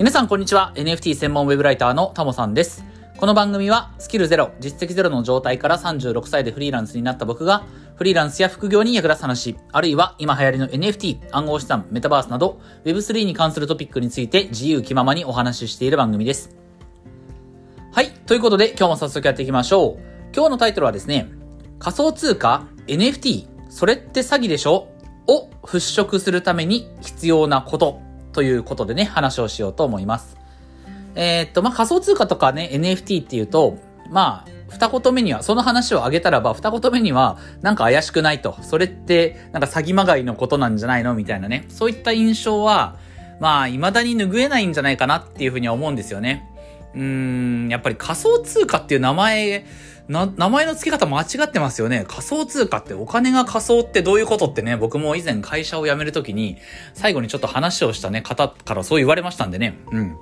皆さんこんにちは。NFT 専門ウェブライターのタモさんです。この番組はスキルゼロ、実績ゼロの状態から36歳でフリーランスになった僕が、フリーランスや副業に役立つ話、あるいは今流行りの NFT、暗号資産、メタバースなど、Web3 に関するトピックについて自由気ままにお話ししている番組です。はい。ということで今日も早速やっていきましょう。今日のタイトルはですね、仮想通貨 NFT それって詐欺でしょ？を払拭するために必要なことということでね、話をしようと思います。えーっと、まあ、仮想通貨とかね、NFT っていうと、まあ、二言目には、その話を挙げたらば、二言目には、なんか怪しくないと。それって、なんか詐欺まがいのことなんじゃないのみたいなね。そういった印象は、まあ、未だに拭えないんじゃないかなっていうふうには思うんですよね。うーん、やっぱり仮想通貨っていう名前、な、名前の付け方間違ってますよね。仮想通貨ってお金が仮想ってどういうことってね、僕も以前会社を辞めるときに、最後にちょっと話をしたね、方からそう言われましたんでね。うん。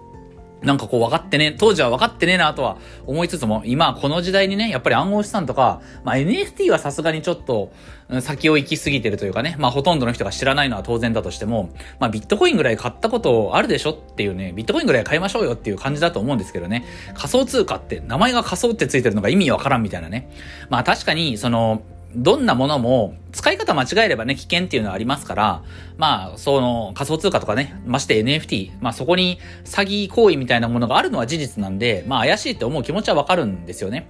なんかこう分かってね、当時は分かってねえなとは思いつつも、今この時代にね、やっぱり暗号資産とか、まあ NFT はさすがにちょっと先を行き過ぎてるというかね、まあほとんどの人が知らないのは当然だとしても、まあビットコインぐらい買ったことあるでしょっていうね、ビットコインぐらい買いましょうよっていう感じだと思うんですけどね、仮想通貨って名前が仮想ってついてるのが意味わからんみたいなね。まあ確かに、その、どんなものも使い方間違えればね、危険っていうのはありますから、まあ、その仮想通貨とかね、まして NFT、まあそこに詐欺行為みたいなものがあるのは事実なんで、まあ怪しいって思う気持ちはわかるんですよね。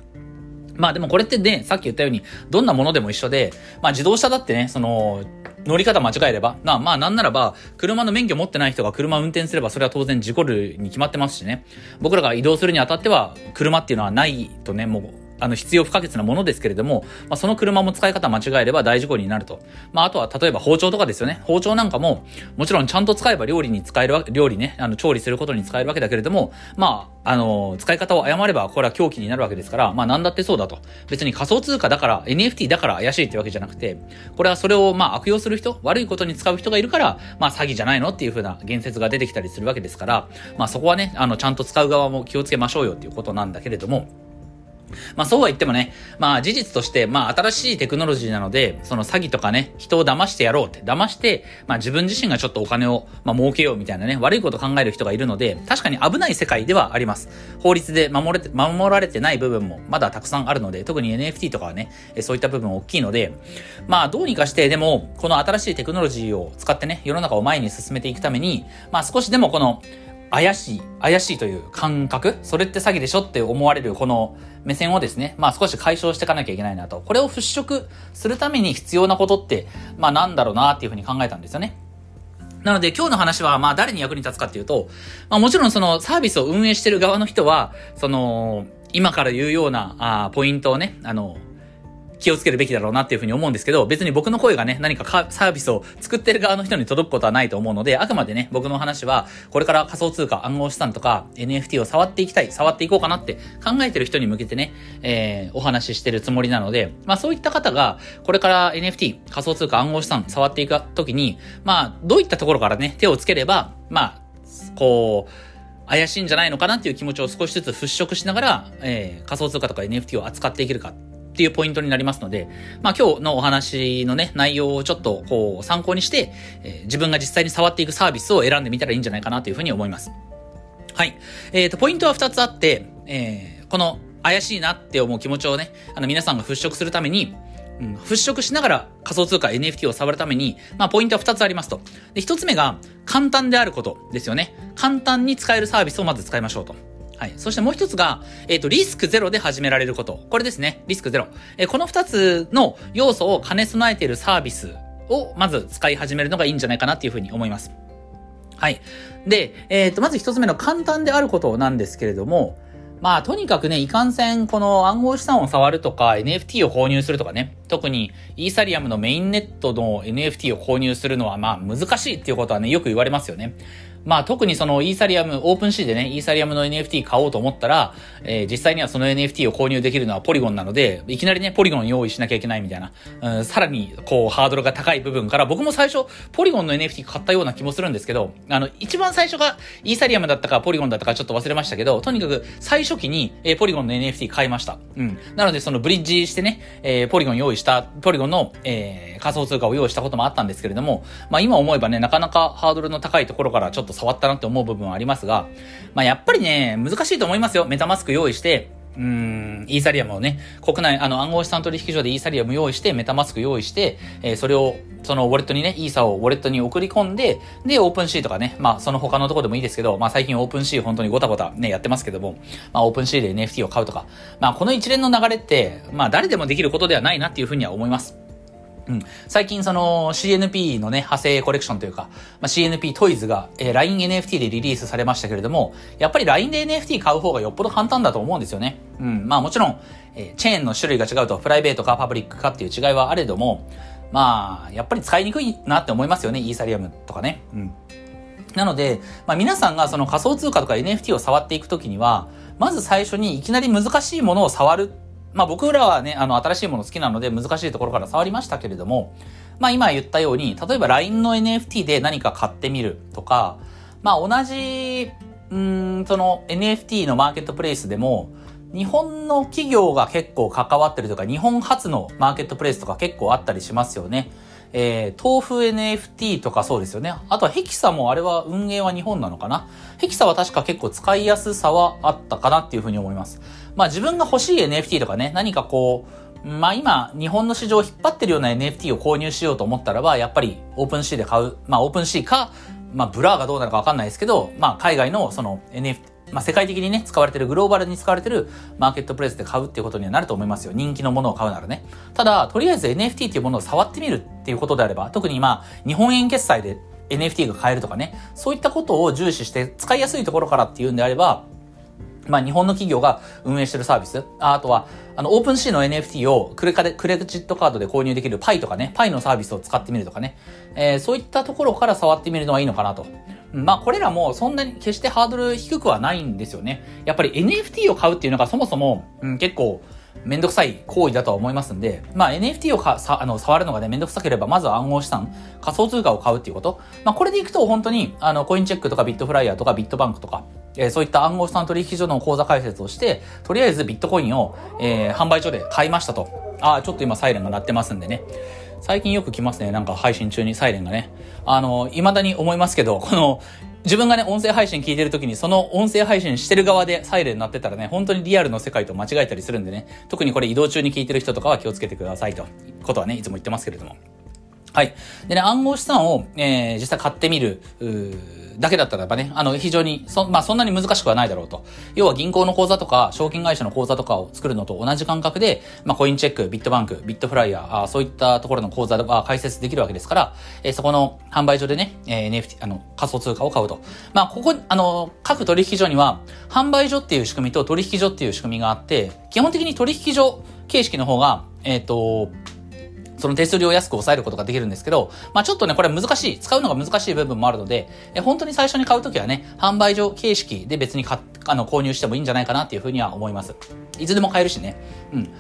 まあでもこれってね、さっき言ったように、どんなものでも一緒で、まあ自動車だってね、その、乗り方間違えれば、まあまあなんならば、車の免許持ってない人が車を運転すれば、それは当然事故るに決まってますしね。僕らが移動するにあたっては、車っていうのはないとね、もう、あの、必要不可欠なものですけれども、まあ、その車も使い方間違えれば大事故になると。まあ、あとは、例えば包丁とかですよね。包丁なんかも、もちろんちゃんと使えば料理に使えるわけ、料理ね、あの、調理することに使えるわけだけれども、まあ、あの、使い方を誤れば、これは狂気になるわけですから、まあ、なんだってそうだと。別に仮想通貨だから、NFT だから怪しいってわけじゃなくて、これはそれを、まあ、悪用する人、悪いことに使う人がいるから、まあ、詐欺じゃないのっていうふうな言説が出てきたりするわけですから、まあ、そこはね、あの、ちゃんと使う側も気をつけましょうよっていうことなんだけれども、まあそうは言ってもね、まあ事実として、まあ新しいテクノロジーなので、その詐欺とかね、人を騙してやろうって、騙して、まあ自分自身がちょっとお金を、まあ儲けようみたいなね、悪いこと考える人がいるので、確かに危ない世界ではあります。法律で守れて、守られてない部分もまだたくさんあるので、特に NFT とかはね、そういった部分大きいので、まあどうにかして、でも、この新しいテクノロジーを使ってね、世の中を前に進めていくために、まあ少しでもこの、怪しい、怪しいという感覚それって詐欺でしょって思われるこの目線をですね、まあ少し解消していかなきゃいけないなと。これを払拭するために必要なことって、まあなんだろうなっていうふうに考えたんですよね。なので今日の話はまあ誰に役に立つかっていうと、まあもちろんそのサービスを運営してる側の人は、その、今から言うようなあポイントをね、あの、気をつけるべきだろうなっていうふうに思うんですけど、別に僕の声がね、何かサービスを作ってる側の人に届くことはないと思うので、あくまでね、僕の話は、これから仮想通貨、暗号資産とか NFT を触っていきたい、触っていこうかなって考えてる人に向けてね、えー、お話ししてるつもりなので、まあそういった方が、これから NFT、仮想通貨、暗号資産触っていくときに、まあ、どういったところからね、手をつければ、まあ、こう、怪しいんじゃないのかなっていう気持ちを少しずつ払拭しながら、えー、仮想通貨とか NFT を扱っていけるか。っていうポイントになりますので、まあ今日のお話のね、内容をちょっとこう参考にして、えー自分が実際に触っていくサービスを選んでみたらいいんじゃないかなというふうに思います。はい。えっ、と、ポイントは2つあって、えーこの怪しいなって思う気持ちをね、あの皆さんが払拭するために、うん、払拭しながら仮想通貨 NFT を触るために、まあポイントは2つありますと。で、1つ目が簡単であることですよね。簡単に使えるサービスをまず使いましょうと。はい。そしてもう一つが、えっ、と、リスクゼロで始められること。これですね。リスクゼロ。えーこの二つの要素を兼ね備えているサービスをまず使い始めるのがいいんじゃないかなっていうふうに思います。はい。で、えっ、と、まず一つ目の簡単であることなんですけれども、まあ、とにかくね、いかんせん、この暗号資産を触るとか、NFT を購入するとかね、特にイーサリアムのメインネットの NFT を購入するのは、まあ、難しいっていうことはね、よく言われますよね。まあ特にそのイーサリアム、オープンシーでね、イーサリアムの NFT 買おうと思ったら、えー実際にはその NFT を購入できるのはポリゴンなので、いきなりね、ポリゴン用意しなきゃいけないみたいな、うん、さらにこうハードルが高い部分から、僕も最初、ポリゴンの NFT 買ったような気もするんですけど、あの、一番最初がイーサリアムだったかポリゴンだったかちょっと忘れましたけど、とにかく最初期に、えーポリゴンの NFT 買いました。うん。なのでそのブリッジしてね、えーポリゴン用意した、ポリゴンの、えー仮想通貨を用意したこともあったんですけれども、まあ今思えばね、なかなかハードルの高いところからちょっと触ったなって思う部分はありますが、まあやっぱりね、難しいと思いますよ。メタマスク用意して、うん、イーサリアムをね、国内、あの、暗号資産取引所でイーサリアム用意して、メタマスク用意して、えー、それを、そのウォレットにね、イーサをウォレットに送り込んで、で、オープンシーとかね、まあ、その他のとこでもいいですけど、まあ、最近オープンシー本当にごたごたね、やってますけども、まあ、オープンシーで NFT を買うとか、まあ、この一連の流れって、まあ、誰でもできることではないなっていうふうには思います。うん。最近その CNP のね、派生コレクションというか、まあ、CNP トイズが、えー、LINENFT でリリースされましたけれども、やっぱり LINE で NFT 買う方がよっぽど簡単だと思うんですよね。うん。まあもちろん、えー、チェーンの種類が違うと、プライベートかパブリックかっていう違いはあれども、まあ、やっぱり使いにくいなって思いますよね、イーサリアムとかね。うん。なので、まあ皆さんがその仮想通貨とか NFT を触っていくときには、まず最初にいきなり難しいものを触るまあ僕らはね、あの新しいもの好きなので難しいところから触りましたけれども、まあ今言ったように、例えば LINE の NFT で何か買ってみるとか、まあ同じ、うん、その NFT のマーケットプレイスでも、日本の企業が結構関わってるとか、日本初のマーケットプレイスとか結構あったりしますよね。えー、 tofu NFT とかそうですよね。あとはヘキサもあれは運営は日本なのかなヘキサは確か結構使いやすさはあったかなっていうふうに思います。まあ自分が欲しい NFT とかね、何かこう、まあ今、日本の市場を引っ張ってるような NFT を購入しようと思ったらば、やっぱりオープンシーで買う。まあオープンシーか、まあブラーがどうなるかわかんないですけど、まあ海外のその NFT、まあ世界的にね、使われてる、グローバルに使われてるマーケットプレイスで買うっていうことにはなると思いますよ。人気のものを買うならね。ただ、とりあえず NFT っていうものを触ってみるっていうことであれば、特にまあ、日本円決済で NFT が買えるとかね、そういったことを重視して使いやすいところからっていうんであれば、まあ、日本の企業が運営してるサービス。あとは、あの、オープンシーの NFT をクレカで、クレジットカードで購入できる Pi とかね、Pi のサービスを使ってみるとかね、えー、そういったところから触ってみるのはいいのかなと。まあ、これらもそんなに決してハードル低くはないんですよね。やっぱり NFT を買うっていうのがそもそも、うん、結構、めんどくさい行為だとは思いますんで、まあ NFT をかさあの触るのがね、めんどくさければ、まずは暗号資産、仮想通貨を買うっていうこと。まあこれでいくと本当に、あの、コインチェックとかビットフライヤーとかビットバンクとか、えー、そういった暗号資産取引所の口座開設をして、とりあえずビットコインを、えー、販売所で買いましたと。ああ、ちょっと今サイレンが鳴ってますんでね。最近よく来ますね。なんか配信中にサイレンがね。あの、未だに思いますけど、この、自分がね、音声配信聞いてる時に、その音声配信してる側でサイレン鳴ってたらね、本当にリアルの世界と間違えたりするんでね、特にこれ移動中に聞いてる人とかは気をつけてくださいと、ことはね、いつも言ってますけれども。はい。でね、暗号資産を、えー、実際買ってみる、だけだったらばね、あの、非常に、そ、まあ、そんなに難しくはないだろうと。要は銀行の口座とか、証券会社の口座とかを作るのと同じ感覚で、まあ、コインチェック、ビットバンク、ビットフライヤー、あそういったところの口座は開設できるわけですから、えー、そこの販売所でね、えー、NFT、あの、仮想通貨を買うと。まあ、ここ、あの、各取引所には、販売所っていう仕組みと取引所っていう仕組みがあって、基本的に取引所形式の方が、えっ、ー、と、その手数料を安く抑えることができるんですけど、まあちょっとね、これ難しい、使うのが難しい部分もあるので、え本当に最初に買うときはね、販売所形式で別に買あの購入してもいいんじゃないかなっていうふうには思います。いつでも買えるしね。うん。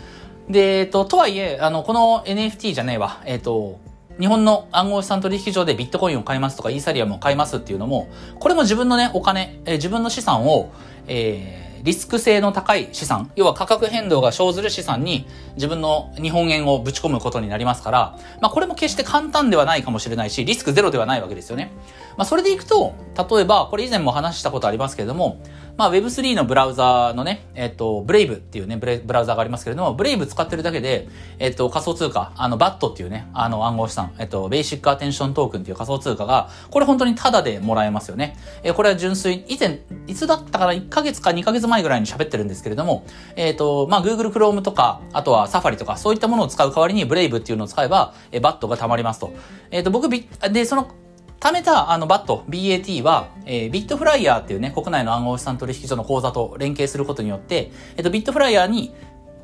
で、えっと、とはいえ、あの、この NFT じゃねえわ、えっと、日本の暗号資産取引所でビットコインを買いますとか、イーサリアムを買いますっていうのも、これも自分のね、お金、え自分の資産を、えーリスク性の高い資産、要は価格変動が生ずる資産に自分の日本円をぶち込むことになりますから、まあこれも決して簡単ではないかもしれないし、リスクゼロではないわけですよね。まあそれでいくと、例えば、これ以前も話したことありますけれども、まあ Web3 のブラウザのね、えっと、ブレイブっていうね、ブラウザがありますけれども、ブレイブ使ってるだけで、えっと、仮想通貨、あの、バットっていうね、あの暗号資産、えっと、ベーシックアテンショントークンっていう仮想通貨が、これ本当にタダでもらえますよね。えこれは純粋、以前、いつだったかな、1ヶ月か2ヶ月前ぐらいに喋ってるんですけれども、えっと、まあ Google Chrome とか、あとは Safari とか、そういったものを使う代わりにブレイブっていうのを使えば、えバットが溜まりますと。えっと、僕、で、その、貯めたあのバット、BAT は、えー、ビットフライヤーっていうね、国内の暗号資産取引所の口座と連携することによって、えっ、と、ビットフライヤーに、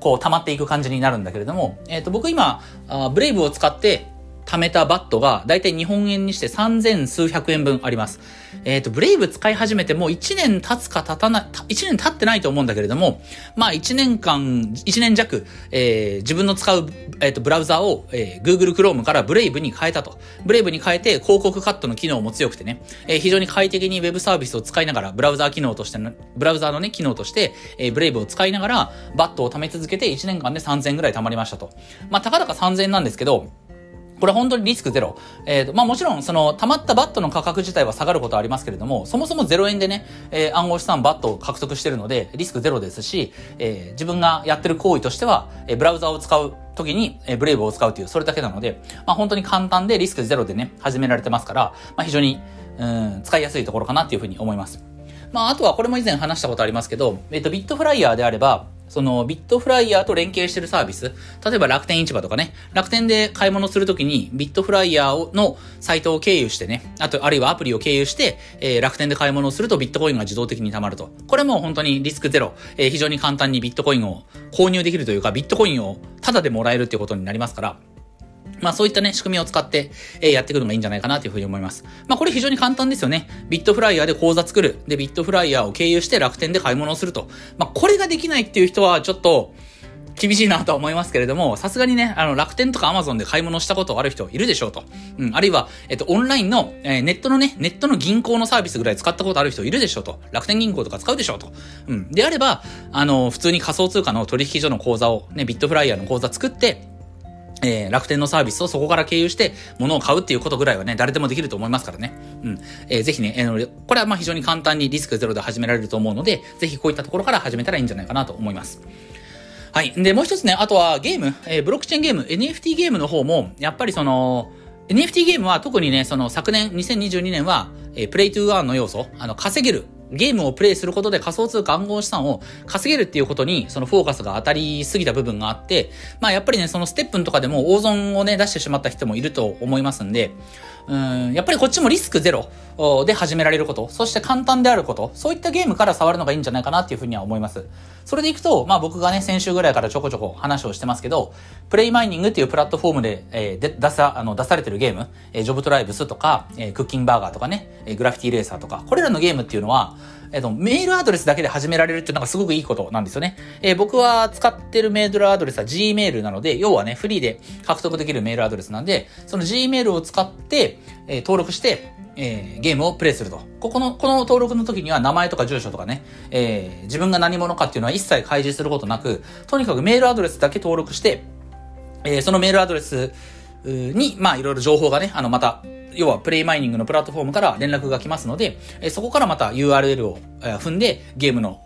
こう、溜まっていく感じになるんだけれども、えっ、と、僕今あ、ブレイブを使って、貯めたバットが、だいたい日本円にして3000数百円分あります。えっ、ー、と、ブレイブ使い始めてもう1年経つか経たない、1年経ってないと思うんだけれども、まあ1年間、1年弱、えー、自分の使う、えっ、ー、と、ブラウザを、えー、Google Chrome からブレイブに変えたと。ブレイブに変えて広告カットの機能も強くてね、えー、非常に快適に Web サービスを使いながら、ブラウザー機能としての、ブラウザーのね、機能として、えー、ブレイブを使いながら、バットを貯め続けて1年間で3000円ぐらい貯まりましたと。まあ、たかだか3千円なんですけど、これ本当にリスクゼロ。えっ、ー、と、まあもちろん、その、溜まったバットの価格自体は下がることはありますけれども、そもそも0円でね、えー、暗号資産バットを獲得してるので、リスクゼロですし、えー、自分がやってる行為としては、えー、ブラウザを使う時に、えー、ブレイブを使うという、それだけなので、まあ本当に簡単でリスクゼロでね、始められてますから、まあ非常に、うん、使いやすいところかなっていうふうに思います。まああとはこれも以前話したことありますけど、えっ、ー、と、ビットフライヤーであれば、そのビットフライヤーと連携してるサービス、例えば楽天市場とかね、楽天で買い物するときにビットフライヤーのサイトを経由してね、あと、あるいはアプリを経由して、えー、楽天で買い物をするとビットコインが自動的に貯まると。これも本当にリスクゼロ、えー、非常に簡単にビットコインを購入できるというか、ビットコインをタダでもらえるっていうことになりますから、まあそういったね、仕組みを使って、えー、やっていくのがいいんじゃないかなというふうに思います。まあこれ非常に簡単ですよね。ビットフライヤーで口座作る。で、ビットフライヤーを経由して楽天で買い物をすると。まあこれができないっていう人はちょっと、厳しいなとは思いますけれども、さすがにね、あの、楽天とかアマゾンで買い物したことある人いるでしょうと。うん、あるいは、えっと、オンラインの、えー、ネットのね、ネットの銀行のサービスぐらい使ったことある人いるでしょうと。楽天銀行とか使うでしょうと。うん。であれば、あの、普通に仮想通貨の取引所の口座を、ね、ビットフライヤーの口座作って、えー、楽天のサービスをそこから経由して物を買うっていうことぐらいはね、誰でもできると思いますからね。うん。えー、ぜひね、えー、これはまあ非常に簡単にリスクゼロで始められると思うので、ぜひこういったところから始めたらいいんじゃないかなと思います。はい。で、もう一つね、あとはゲーム、えー、ブロックチェーンゲーム、NFT ゲームの方も、やっぱりその、NFT ゲームは特にね、その昨年、2022年は、えー、 Play to Earn の要素、あの、稼げる、ゲームをプレイすることで仮想通貨暗号資産を稼げるっていうことに、そのフォーカスが当たりすぎた部分があって、まあやっぱりね、そのステップンとかでも大損をね、出してしまった人もいると思いますんで、うん、やっぱりこっちもリスクゼロで始められること、そして簡単であること、そういったゲームから触るのがいいんじゃないかなっていうふうには思います。それでいくと、まあ僕がね、先週ぐらいからちょこちょこ話をしてますけど、プレイマイニングっていうプラットフォームで、えー、で出さ、あの、出されてるゲーム、えー、ジョブトライブスとか、えー、クッキンバーガーとかね、えー、グラフィティレーサーとか、これらのゲームっていうのは、えっ、と、メールアドレスだけで始められるっていうのがすごくいいことなんですよね。えー、僕は使ってるメールアドレスは Gmail なので、要はね、フリーで獲得できるメールアドレスなんで、その Gmail を使って、えー、登録して、えー、ゲームをプレイすると。ここの、この登録の時には名前とか住所とかね、えー、自分が何者かっていうのは一切開示することなく、とにかくメールアドレスだけ登録して、えー、そのメールアドレスに、まあいろいろ情報がね、あの、また、要はプレイマイニングのプラットフォームから連絡が来ますので、えそこからまた URL を踏んでゲームの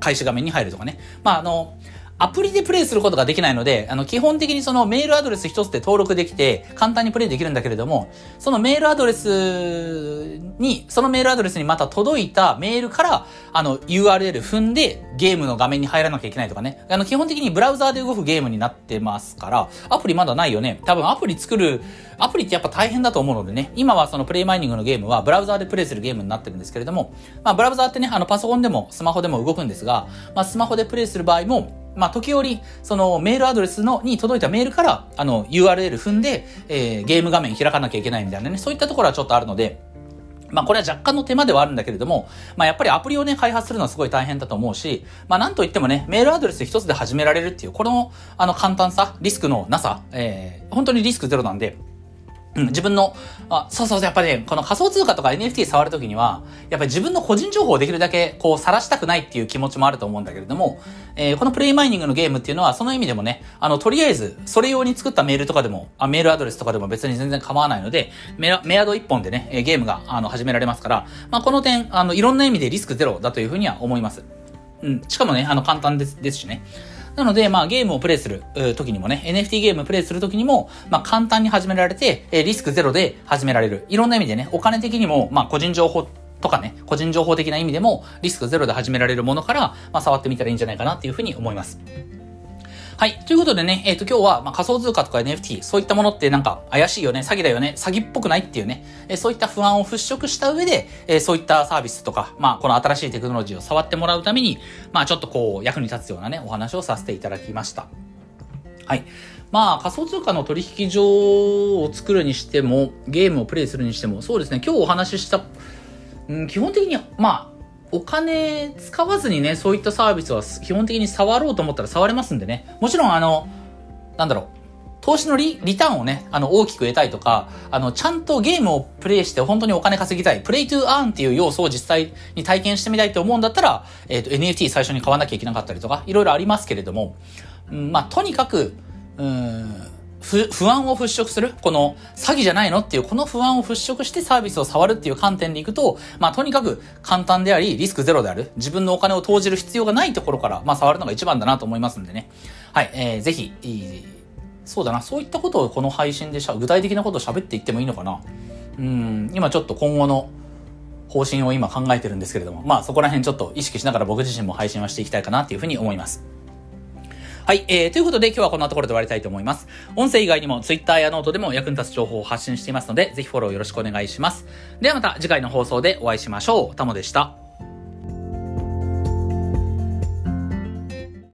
開始画面に入るとかね。まあ、あの、アプリでプレイすることができないので、あの、基本的にそのメールアドレス一つで登録できて、簡単にプレイできるんだけれども、そのメールアドレスに、そのメールアドレスにまた届いたメールから、あの、URL 踏んで、ゲームの画面に入らなきゃいけないとかね。あの、基本的にブラウザーで動くゲームになってますから、アプリまだないよね。多分アプリ作る、アプリってやっぱ大変だと思うのでね、今はそのプレイマイニングのゲームはブラウザーでプレイするゲームになってるんですけれども、まあ、ブラウザーってね、あの、パソコンでもスマホでも動くんですが、まあ、スマホでプレイする場合も、まあ、時折、そのメールアドレスの、に届いたメールから、あの、URL 踏んで、えー、ゲーム画面開かなきゃいけないみたいなね、そういったところはちょっとあるので、まあこれは若干の手間ではあるんだけれども、まあやっぱりアプリをね、開発するのはすごい大変だと思うし、まあなんといってもね、メールアドレス一つで始められるっていう、この、あの簡単さ、リスクのなさ、えー、本当にリスクゼロなんで、うん、自分の、あ、そうそう、やっぱりね、この仮想通貨とか NFT 触るときには、やっぱり自分の個人情報をできるだけ、こう、晒したくないっていう気持ちもあると思うんだけれども、えー、このプレイマイニングのゲームっていうのは、その意味でもね、あの、とりあえず、それ用に作ったメールとかでも、あメールアドレスとかでも別に全然構わないので、メメアド一本でね、ゲームが、あの、始められますから、まあ、この点、あの、いろんな意味でリスクゼロだというふうには思います。うん、しかもね、あの、簡単です、ですしね。なので、まあ、ゲームをプレイする時にもね、NFT ゲームプレイする時にも、まあ、簡単に始められて、リスクゼロで始められる。いろんな意味でね、お金的にも、まあ、個人情報とかね、個人情報的な意味でも、リスクゼロで始められるものから、まあ、触ってみたらいいんじゃないかなっていうふうに思います。はい。ということでね、えっ、ー、と、今日は、まあ、仮想通貨とか NFT、そういったものってなんか怪しいよね、詐欺だよね、詐欺っぽくないっていうね、えー、そういった不安を払拭した上で、えー、そういったサービスとか、まあ、この新しいテクノロジーを触ってもらうために、まあ、ちょっとこう、役に立つようなね、お話をさせていただきました。はい。まあ、仮想通貨の取引所を作るにしても、ゲームをプレイするにしても、そうですね、今日お話しした、うん、基本的に、まあ、お金使わずにね、そういったサービスは基本的に触ろうと思ったら触れますんでね。もちろんあの、なんだろう。投資のリリターンをね、あの、大きく得たいとか、あの、ちゃんとゲームをプレイして本当にお金稼ぎたい、プレイトゥーアーンっていう要素を実際に体験してみたいと思うんだったら、えっ、ー、と、NFT 最初に買わなきゃいけなかったりとか、いろいろありますけれども、うん、まあ、とにかく、うん、不、不安を払拭する？この詐欺じゃないの？っていうこの不安を払拭してサービスを触るっていう観点でいくと、まあとにかく簡単でありリスクゼロである自分のお金を投じる必要がないところからまあ触るのが一番だなと思いますんでね。はい、えー、ぜひ、そうだな、そういったことをこの配信でしゃ具体的なことを喋っていってもいいのかな？うん、今ちょっと今後の方針を今考えてるんですけれども、まあそこら辺ちょっと意識しながら僕自身も配信はしていきたいかなっていうふうに思います。はい、えー、ということで今日はこんなところで終わりたいと思います。音声以外にも Twitter やノートでも役に立つ情報を発信していますので、ぜひフォローよろしくお願いします。ではまた次回の放送でお会いしましょう。タモでした。